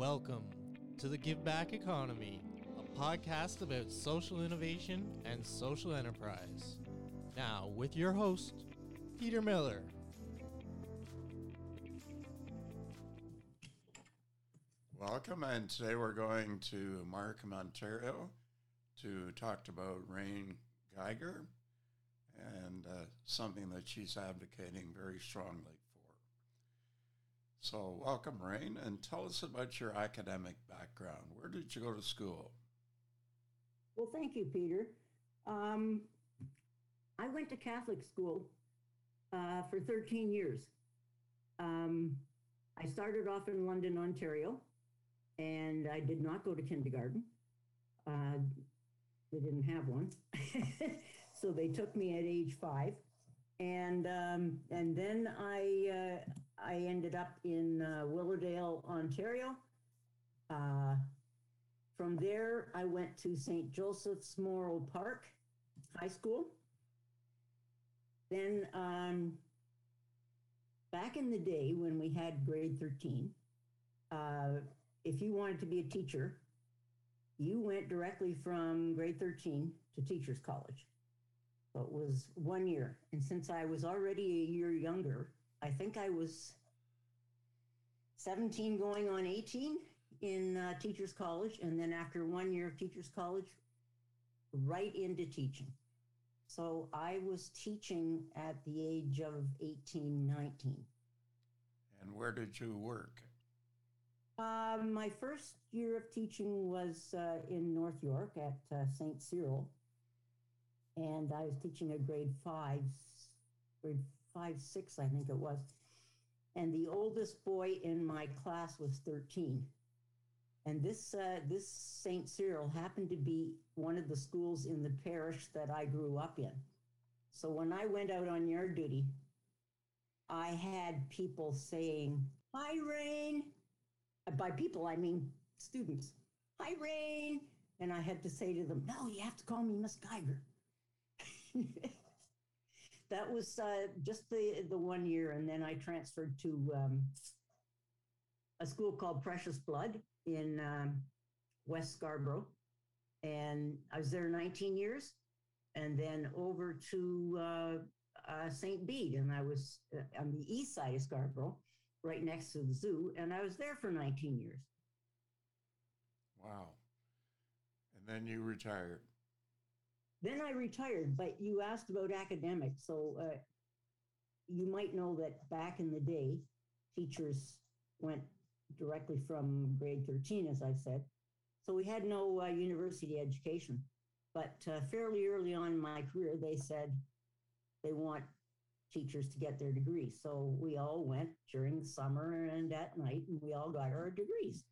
Welcome to the Give Back Economy, a podcast about social innovation and social enterprise. Now, with your host, Peter Miller. Welcome, and today we're going to Markham, Ontario to talk about Rain Geiger and uh, something that she's advocating very strongly. So, welcome, Rain, and tell us about your academic background. Where did you go to school? Well, thank you, Peter. Um, I went to Catholic school uh, for 13 years. Um, I started off in London, Ontario, and I did not go to kindergarten. Uh, they didn't have one, so they took me at age five, and um, and then I uh, I ended up in uh, Willowdale, Ontario. Uh, from there, I went to St. Joseph's Morrow Park High School. Then, um, back in the day when we had grade 13, uh, if you wanted to be a teacher, you went directly from grade 13 to teacher's college. So it was one year. And since I was already a year younger, I think I was 17 going on 18 in uh, teachers college. And then after one year of teachers college, right into teaching. So I was teaching at the age of 18, 19. And where did you work? Um, my first year of teaching was uh, in North York at uh, St. Cyril. And I was teaching a grade five, grade five, six, I think it was. And the oldest boy in my class was 13. And this, uh, this St. Cyril happened to be one of the schools in the parish that I grew up in. So when I went out on yard duty, I had people saying, Hi, Rain. By people, I mean students. Hi, Rain. And I had to say to them, No, you have to call me Miss Geiger. that was uh, just the, the one year. And then I transferred to um, a school called Precious Blood in um, West Scarborough. And I was there 19 years. And then over to uh, uh, St. Bede. And I was uh, on the east side of Scarborough, right next to the zoo. And I was there for 19 years. Wow. And then you retired. Then I retired, but you asked about academics. So uh, you might know that back in the day, teachers went directly from grade 13, as I said. So we had no uh, university education. But uh, fairly early on in my career, they said they want teachers to get their degrees. So we all went during summer and at night, and we all got our degrees.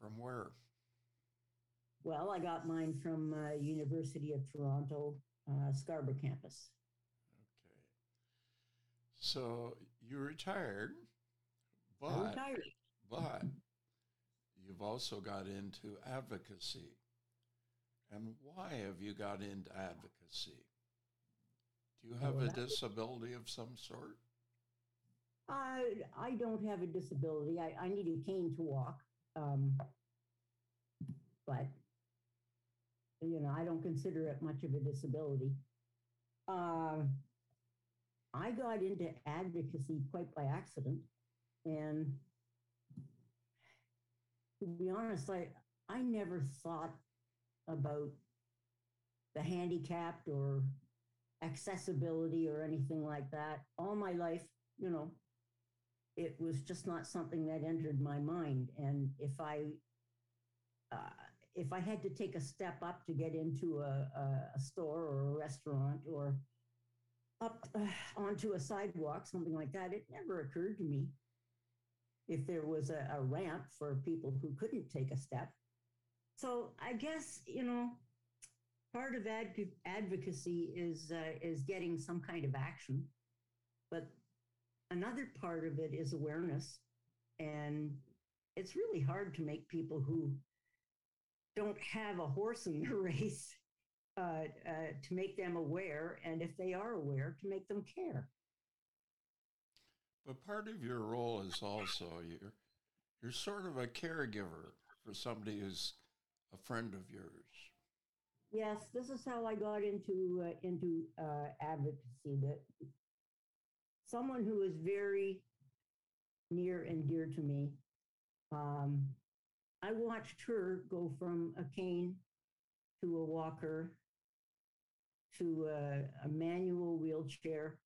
From where? Well, I got mine from uh, University of Toronto, uh, Scarborough campus. Okay. So you retired, but I retired. but you've also got into advocacy. And why have you got into advocacy? Do you have Well, a disability of some sort? I I don't have a disability. I, I need a cane to walk. Um, but you know, I don't consider it much of a disability. Um, I got into advocacy quite by accident, and to be honest, I I never thought about the handicapped or accessibility or anything like that. All my life, you know, it was just not something that entered my mind. And if I, uh, if I had to take a step up to get into a, a, store or a restaurant or up uh, onto a sidewalk, something like that, it never occurred to me if there was a, a ramp for people who couldn't take a step. So I guess, you know, part of adv- advocacy is uh, is getting some kind of action, but another part of it is awareness, and it's really hard to make people who don't have a horse in the race uh, uh, to make them aware, and if they are aware, to make them care. But part of your role is also you're you're sort of a caregiver for somebody who's a friend of yours. Yes, this is how I got into uh, into uh, advocacy. That someone who is very near and dear to me. Um, I watched her go from a cane to a walker to a, a manual wheelchair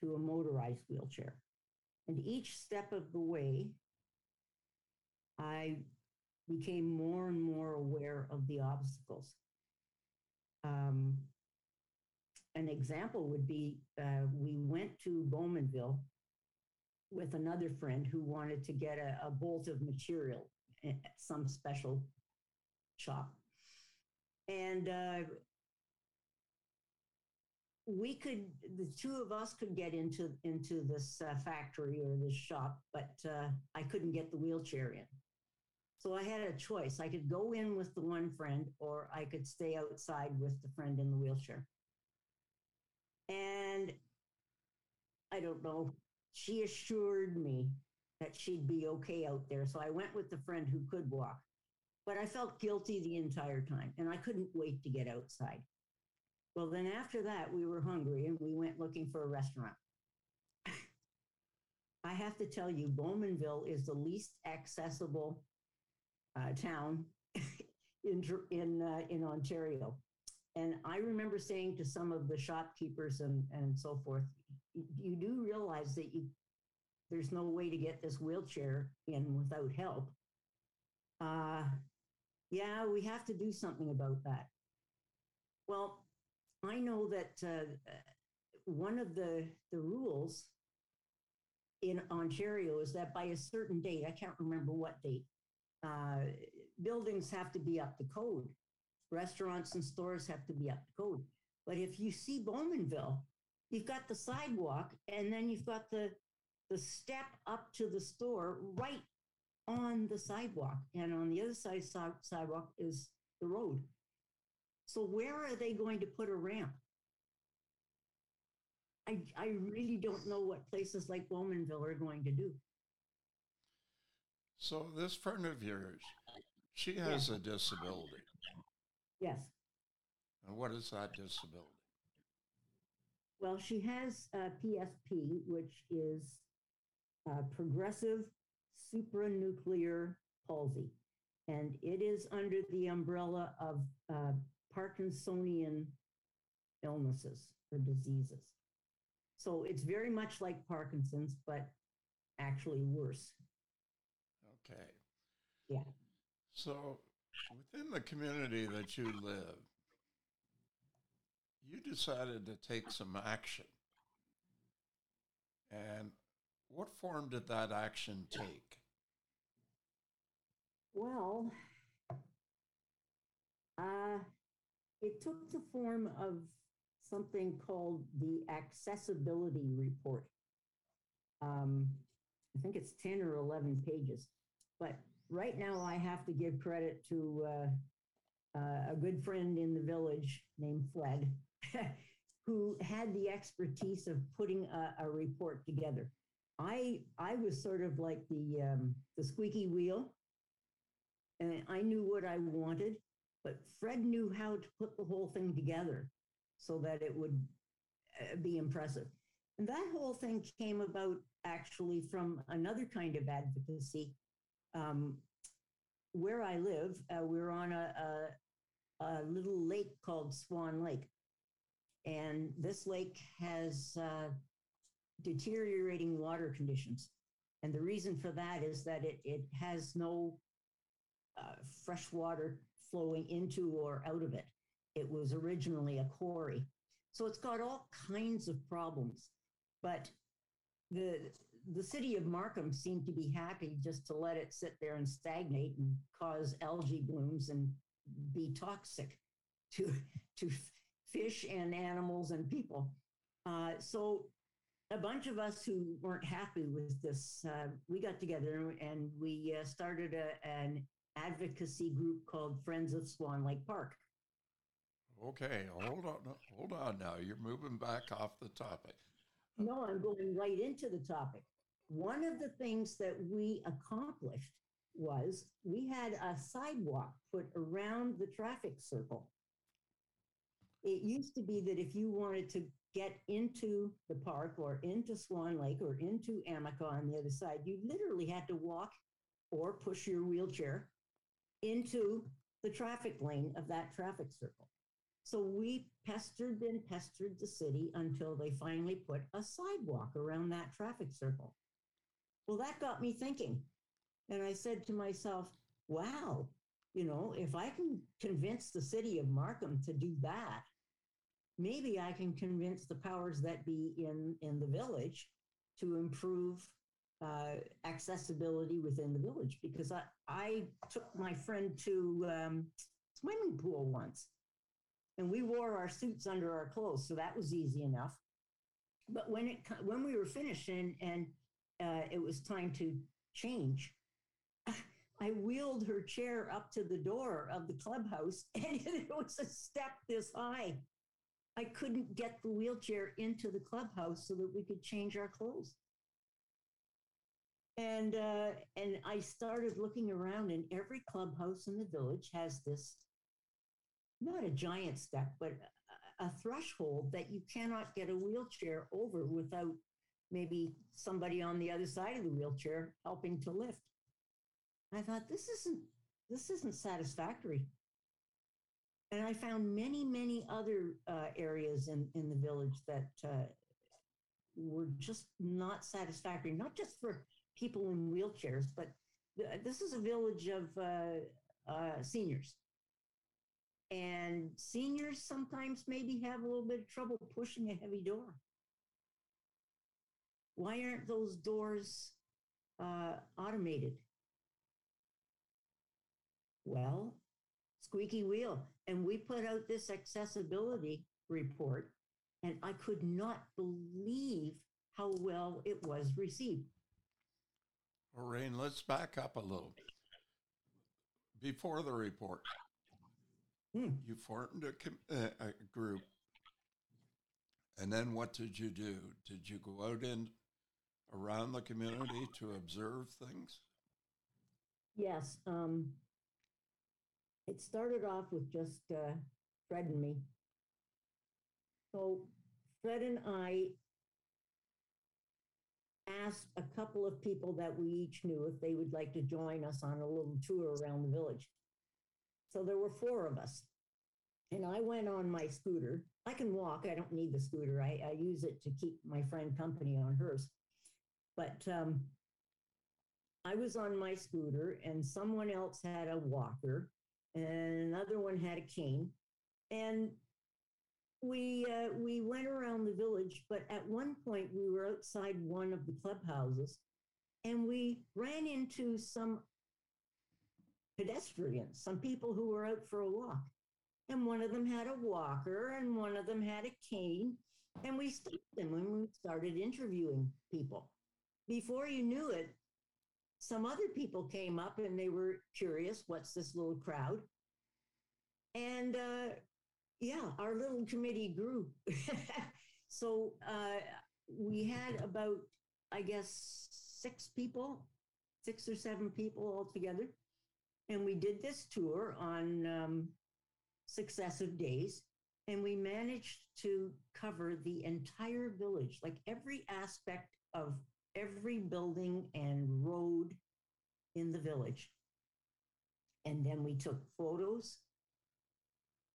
to a motorized wheelchair. And each step of the way, I became more and more aware of the obstacles. Um, an example would be uh, we went to Bowmanville with another friend who wanted to get a, a bolt of material at some special shop. And uh, we could, the two of us could get into into this uh, factory or this shop, but uh, I couldn't get the wheelchair in. So I had a choice. I could go in with the one friend, or I could stay outside with the friend in the wheelchair. And I don't know. She assured me that she'd be okay out there. So I went with the friend who could walk. But I felt guilty the entire time, and I couldn't wait to get outside. Well, then after that, we were hungry and we went looking for a restaurant. I have to tell you, Bowmanville is the least accessible uh, town in in uh, in Ontario. And I remember saying to some of the shopkeepers and and so forth, you do realize that you there's no way to get this wheelchair in without help. Uh, yeah, we have to do something about that. Well, I know that uh, one of the the rules in Ontario is that by a certain date, I can't remember what date, uh, buildings have to be up to code. Restaurants and stores have to be up to code. But if you see Bowmanville, you've got the sidewalk and then you've got the the step up to the store right on the sidewalk. And on the other side sidewalk is the road. So where are they going to put a ramp? I, I really don't know what places like Bowmanville are going to do. So this friend of yours, she has a disability. Yes. And what is that disability? Well, she has a PSP, which is progressive supranuclear palsy, and it is under the umbrella of uh, Parkinsonian illnesses or diseases. So it's very much like Parkinson's, but actually worse. Okay. Yeah. So within the community that you live, you decided to take some action. And what form did that action take? Well, uh, it took the form of something called the accessibility report. Um, I think it's 10 or 11 pages. But right now, I have to give credit to uh, uh, a good friend in the village named Fred, who had the expertise of putting a, a, report together. I I was sort of like the um, the squeaky wheel, and I knew what I wanted, but Fred knew how to put the whole thing together so that it would uh, be impressive. And that whole thing came about actually from another kind of advocacy um, where I live, uh, we're on a, a, a, little lake called Swan Lake. And this lake has uh, deteriorating water conditions. And the reason for that is that it, it has no uh, fresh water flowing into or out of it. It was originally a quarry. So it's got all kinds of problems. But the the city of Markham seemed to be happy just to let it sit there and stagnate and cause algae blooms and be toxic to to fish and animals and people. Uh, so a bunch of us who weren't happy with this, uh, we got together and we uh, started a, an advocacy group called Friends of Swan Lake Park. Okay, hold on, hold on now. You're moving back off the topic. No, I'm going right into the topic. one of the things that we accomplished was we had a sidewalk put around the traffic circle. It used to be that if you wanted to get into the park or into Swan Lake or into Amica on the other side, you literally had to walk or push your wheelchair into the traffic lane of that traffic circle. So we pestered and pestered the city until they finally put a sidewalk around that traffic circle. Well, that got me thinking. And I said to myself, wow, you know, if I can convince the city of Markham to do that, maybe I can convince the powers that be in, in the village to improve uh, accessibility within the village. Because I, I took my friend to um, swimming pool once and we wore our suits under our clothes, so that was easy enough. But when it when we were finished and and uh, it was time to change, I wheeled her chair up to the door of the clubhouse, and it was a step this high. I couldn't get the wheelchair into the clubhouse so that we could change our clothes. And uh, and I started looking around, and every clubhouse in the village has this not a giant step, but a, a threshold that you cannot get a wheelchair over without maybe somebody on the other side of the wheelchair helping to lift. I thought this isn't this isn't satisfactory. And I found many, many other uh, areas in, in the village that uh, were just not satisfactory, not just for people in wheelchairs, but th- this is a village of uh, uh seniors. And seniors sometimes maybe have a little bit of trouble pushing a heavy door. Why aren't those doors uh, automated? Well, squeaky wheel. And we put out this accessibility report, and I could not believe how well it was received. Rain, let's back up a little. Before the report, Hmm. You formed a, com- uh, a group. And then what did you do? Did you go out in around the community to observe things? Yes. Um, it started off with just uh, Fred and me. So Fred and I asked a couple of people that we each knew if they would like to join us on a little tour around the village. So there were four of us. And I went on my scooter. I can walk, I don't need the scooter. I, I use it to keep my friend company on hers. But um, I was on my scooter, and someone else had a walker, and another one had a cane. And we uh, we went around the village, but at one point we were outside one of the clubhouses, and we ran into some pedestrians, some people who were out for a walk. And one of them had a walker and one of them had a cane. And we stopped them when we started interviewing people. Before you knew it, some other people came up and they were curious what's this little crowd? And uh, yeah, our little committee grew. so uh, we had about, I guess, six people, six or seven people altogether. And we did this tour on um, successive days, and we managed to cover the entire village, like every aspect of every building and road in the village. And then we took photos,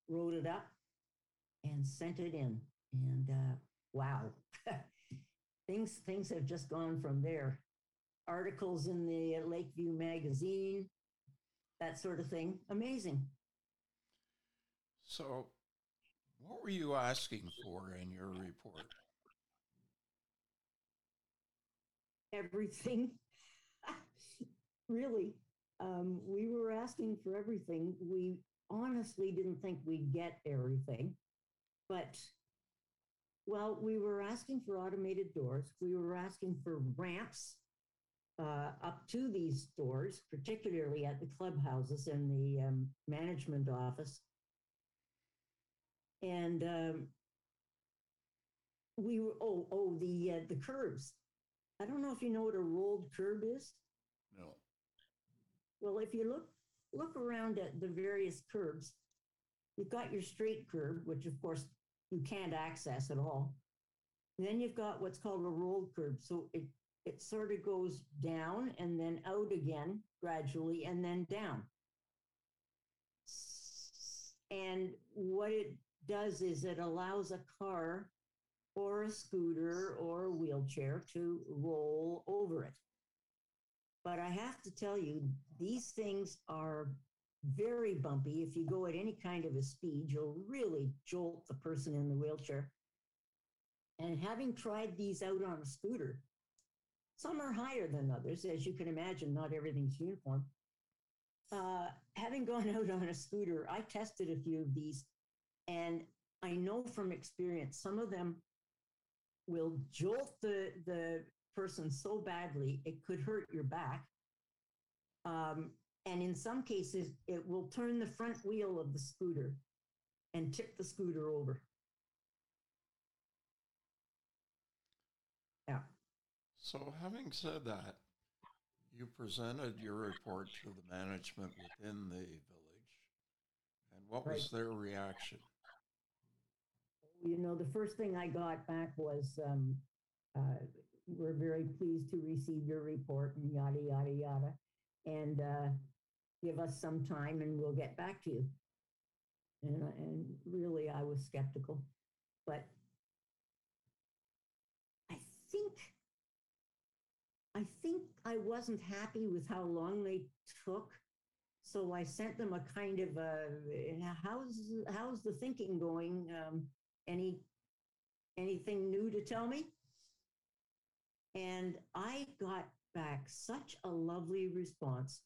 wrote it up, and sent it in. And uh, wow, things things have just gone from there. Articles in the Lakeview magazine, that sort of thing. Amazing. So, what were you asking for in your report? Everything. really. Um, we were asking for everything. We honestly didn't think we'd get everything. But, well, we were asking for automated doors. We were asking for ramps uh, up to these doors, particularly at the clubhouses and the um, management office. And um, we were, oh, oh, the, uh, the curves. I don't know if you know what a rolled curb is. No. Well, if you look look around at the various curbs, you've got your straight curb, which of course you can't access at all. then you've got what's called a rolled curb. So it it sort of goes down and then out again gradually and then down. And what it does is it allows a car or a scooter or a wheelchair to roll over it. But I have to tell you, these things are very bumpy. If you go at any kind of a speed, you'll really jolt the person in the wheelchair. And having tried these out on a scooter, some are higher than others. As you can imagine, not everything's uniform. Uh, having gone out on a scooter, I tested a few of these, and I know from experience some of them will jolt the the person so badly it could hurt your back. Um, and in some cases, it will turn the front wheel of the scooter and tip the scooter over. Yeah. So, having said that, you presented your report to the management within the village, and what was their reaction? You know, the first thing I got back was, um, uh, we're very pleased to receive your report and yada, yada, yada. And, uh, give us some time and we'll get back to you. And, and really, I was skeptical, but I think, I think I wasn't happy with how long they took. So I sent them a kind of a, how's, how's the thinking going? Um, any anything new to tell me? And i got back such a lovely response.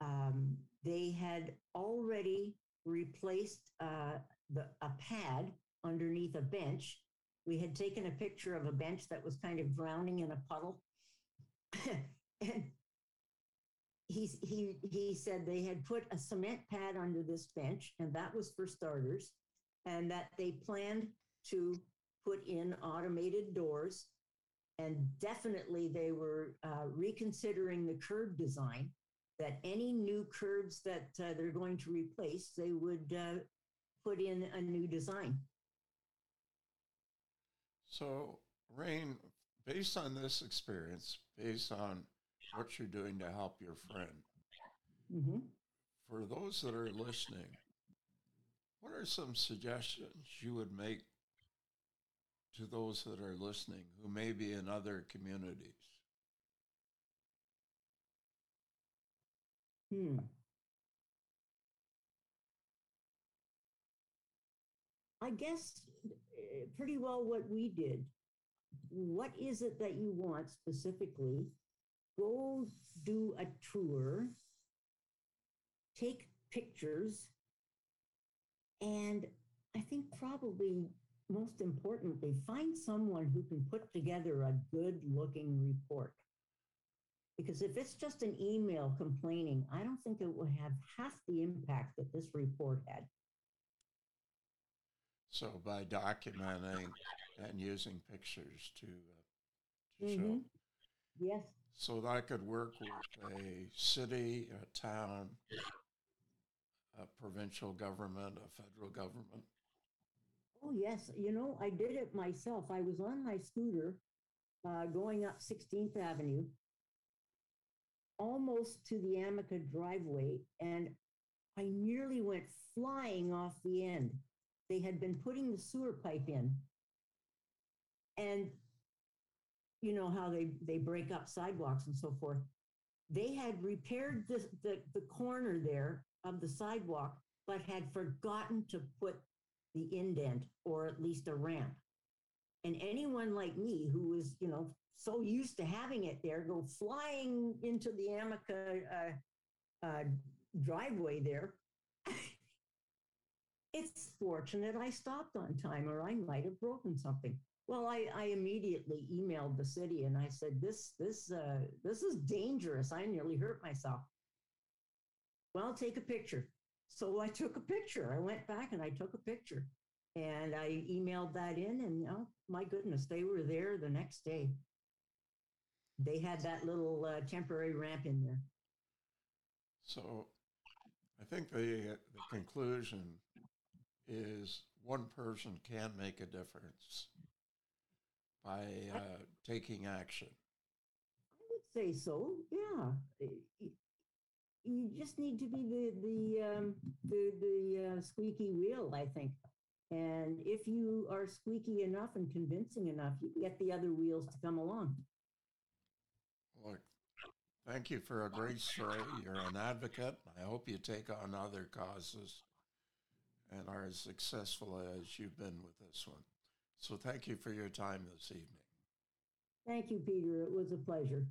Um, they had already replaced uh, the, a pad underneath a bench. We had taken a picture of a bench that was kind of drowning in a puddle. And he, he, he said they had put a cement pad under this bench and that was for starters and that they planned to put in automated doors. And definitely they were uh, reconsidering the curb design, that any new curbs that uh, they're going to replace, they would uh, put in a new design. So, Rain, based on this experience, based on what you're doing to help your friend, hmm for those that are listening, what are some suggestions you would make to those that are listening who may be in other communities? Hmm. I guess uh, pretty well what we did. What is it that you want specifically? Go do a tour, take pictures, and I think probably most importantly, find someone who can put together a good looking report. Because if it's just an email complaining, I don't think it will have half the impact that this report had. So, by documenting and using pictures to, uh, to show. Mhm. Yes. So that could work with a city, a town, a provincial government, a federal government. Oh, yes. You know, I did it myself. I was on my scooter uh, going up 16th Avenue, almost to the Amica driveway, and I nearly went flying off the end. They had been putting the sewer pipe in. And you know how they, they break up sidewalks and so forth. They had repaired the, the, the corner there of the sidewalk, but had forgotten to put the indent or at least a ramp. And anyone like me who was, you know, so used to having it there go flying into the Amica uh, uh, driveway there. it's fortunate I stopped on time or I might have broken something. Well, I, I immediately emailed the city and I said, this, this, uh, this is dangerous. I nearly hurt myself. Well, take a picture. So I took a picture. I went back and I took a picture and I emailed that in and oh my goodness, they were there the next day. they had that little uh, temporary ramp in there. So I think the, the conclusion is one person can make a difference by uh, taking action. I would say so. Yeah, you just need to be the the um, the the uh, squeaky wheel, I think. And if you are squeaky enough and convincing enough, you get the other wheels to come along. Look, thank you for a great story. You're an advocate. I hope you take on other causes and are as successful as you've been with this one. So thank you for your time this evening. Thank you, Peter. It was a pleasure.